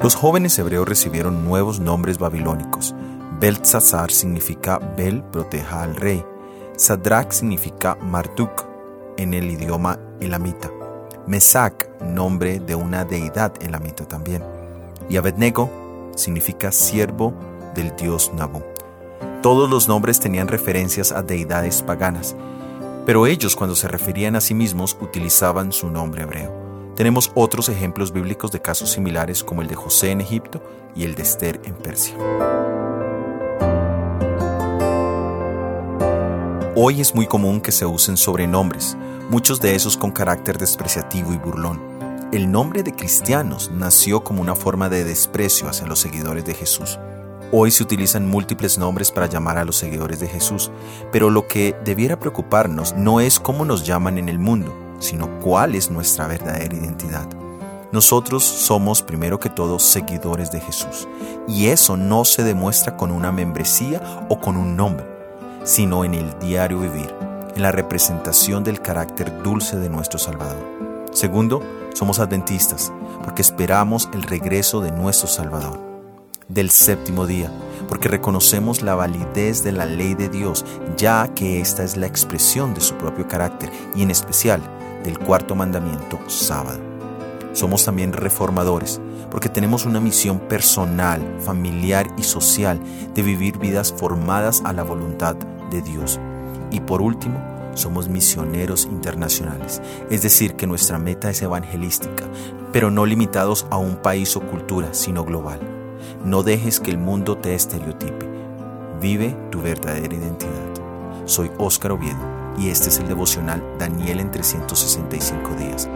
Los jóvenes hebreos recibieron nuevos nombres babilónicos. Beltzazar significa Bel proteja al rey. Sadrach significa Marduk en el idioma elamita. Mesac, nombre de una deidad elamita también. Y Abednego significa siervo del dios Nabu. Todos los nombres tenían referencias a deidades paganas, pero ellos cuando se referían a sí mismos utilizaban su nombre hebreo. Tenemos otros ejemplos bíblicos de casos similares como el de José en Egipto y el de Esther en Persia. Hoy es muy común que se usen sobrenombres, muchos de esos con carácter despreciativo y burlón. El nombre de cristianos nació como una forma de desprecio hacia los seguidores de Jesús. Hoy se utilizan múltiples nombres para llamar a los seguidores de Jesús, pero lo que debiera preocuparnos no es cómo nos llaman en el mundo, sino cuál es nuestra verdadera identidad. Nosotros somos primero que todo seguidores de Jesús, y eso no se demuestra con una membresía o con un nombre, sino en el diario vivir, en la representación del carácter dulce de nuestro Salvador. Segundo, somos adventistas, porque esperamos el regreso de nuestro Salvador del séptimo día, porque reconocemos la validez de la ley de Dios, ya que esta es la expresión de su propio carácter y en especial del cuarto mandamiento, sábado. Somos también reformadores, porque tenemos una misión personal, familiar y social de vivir vidas formadas a la voluntad de Dios. Y por último, somos misioneros internacionales, es decir, que nuestra meta es evangelística, pero no limitados a un país o cultura, sino global. No dejes que el mundo te estereotipe. Vive tu verdadera identidad. Soy Óscar Oviedo y este es el devocional Daniel en 365 días.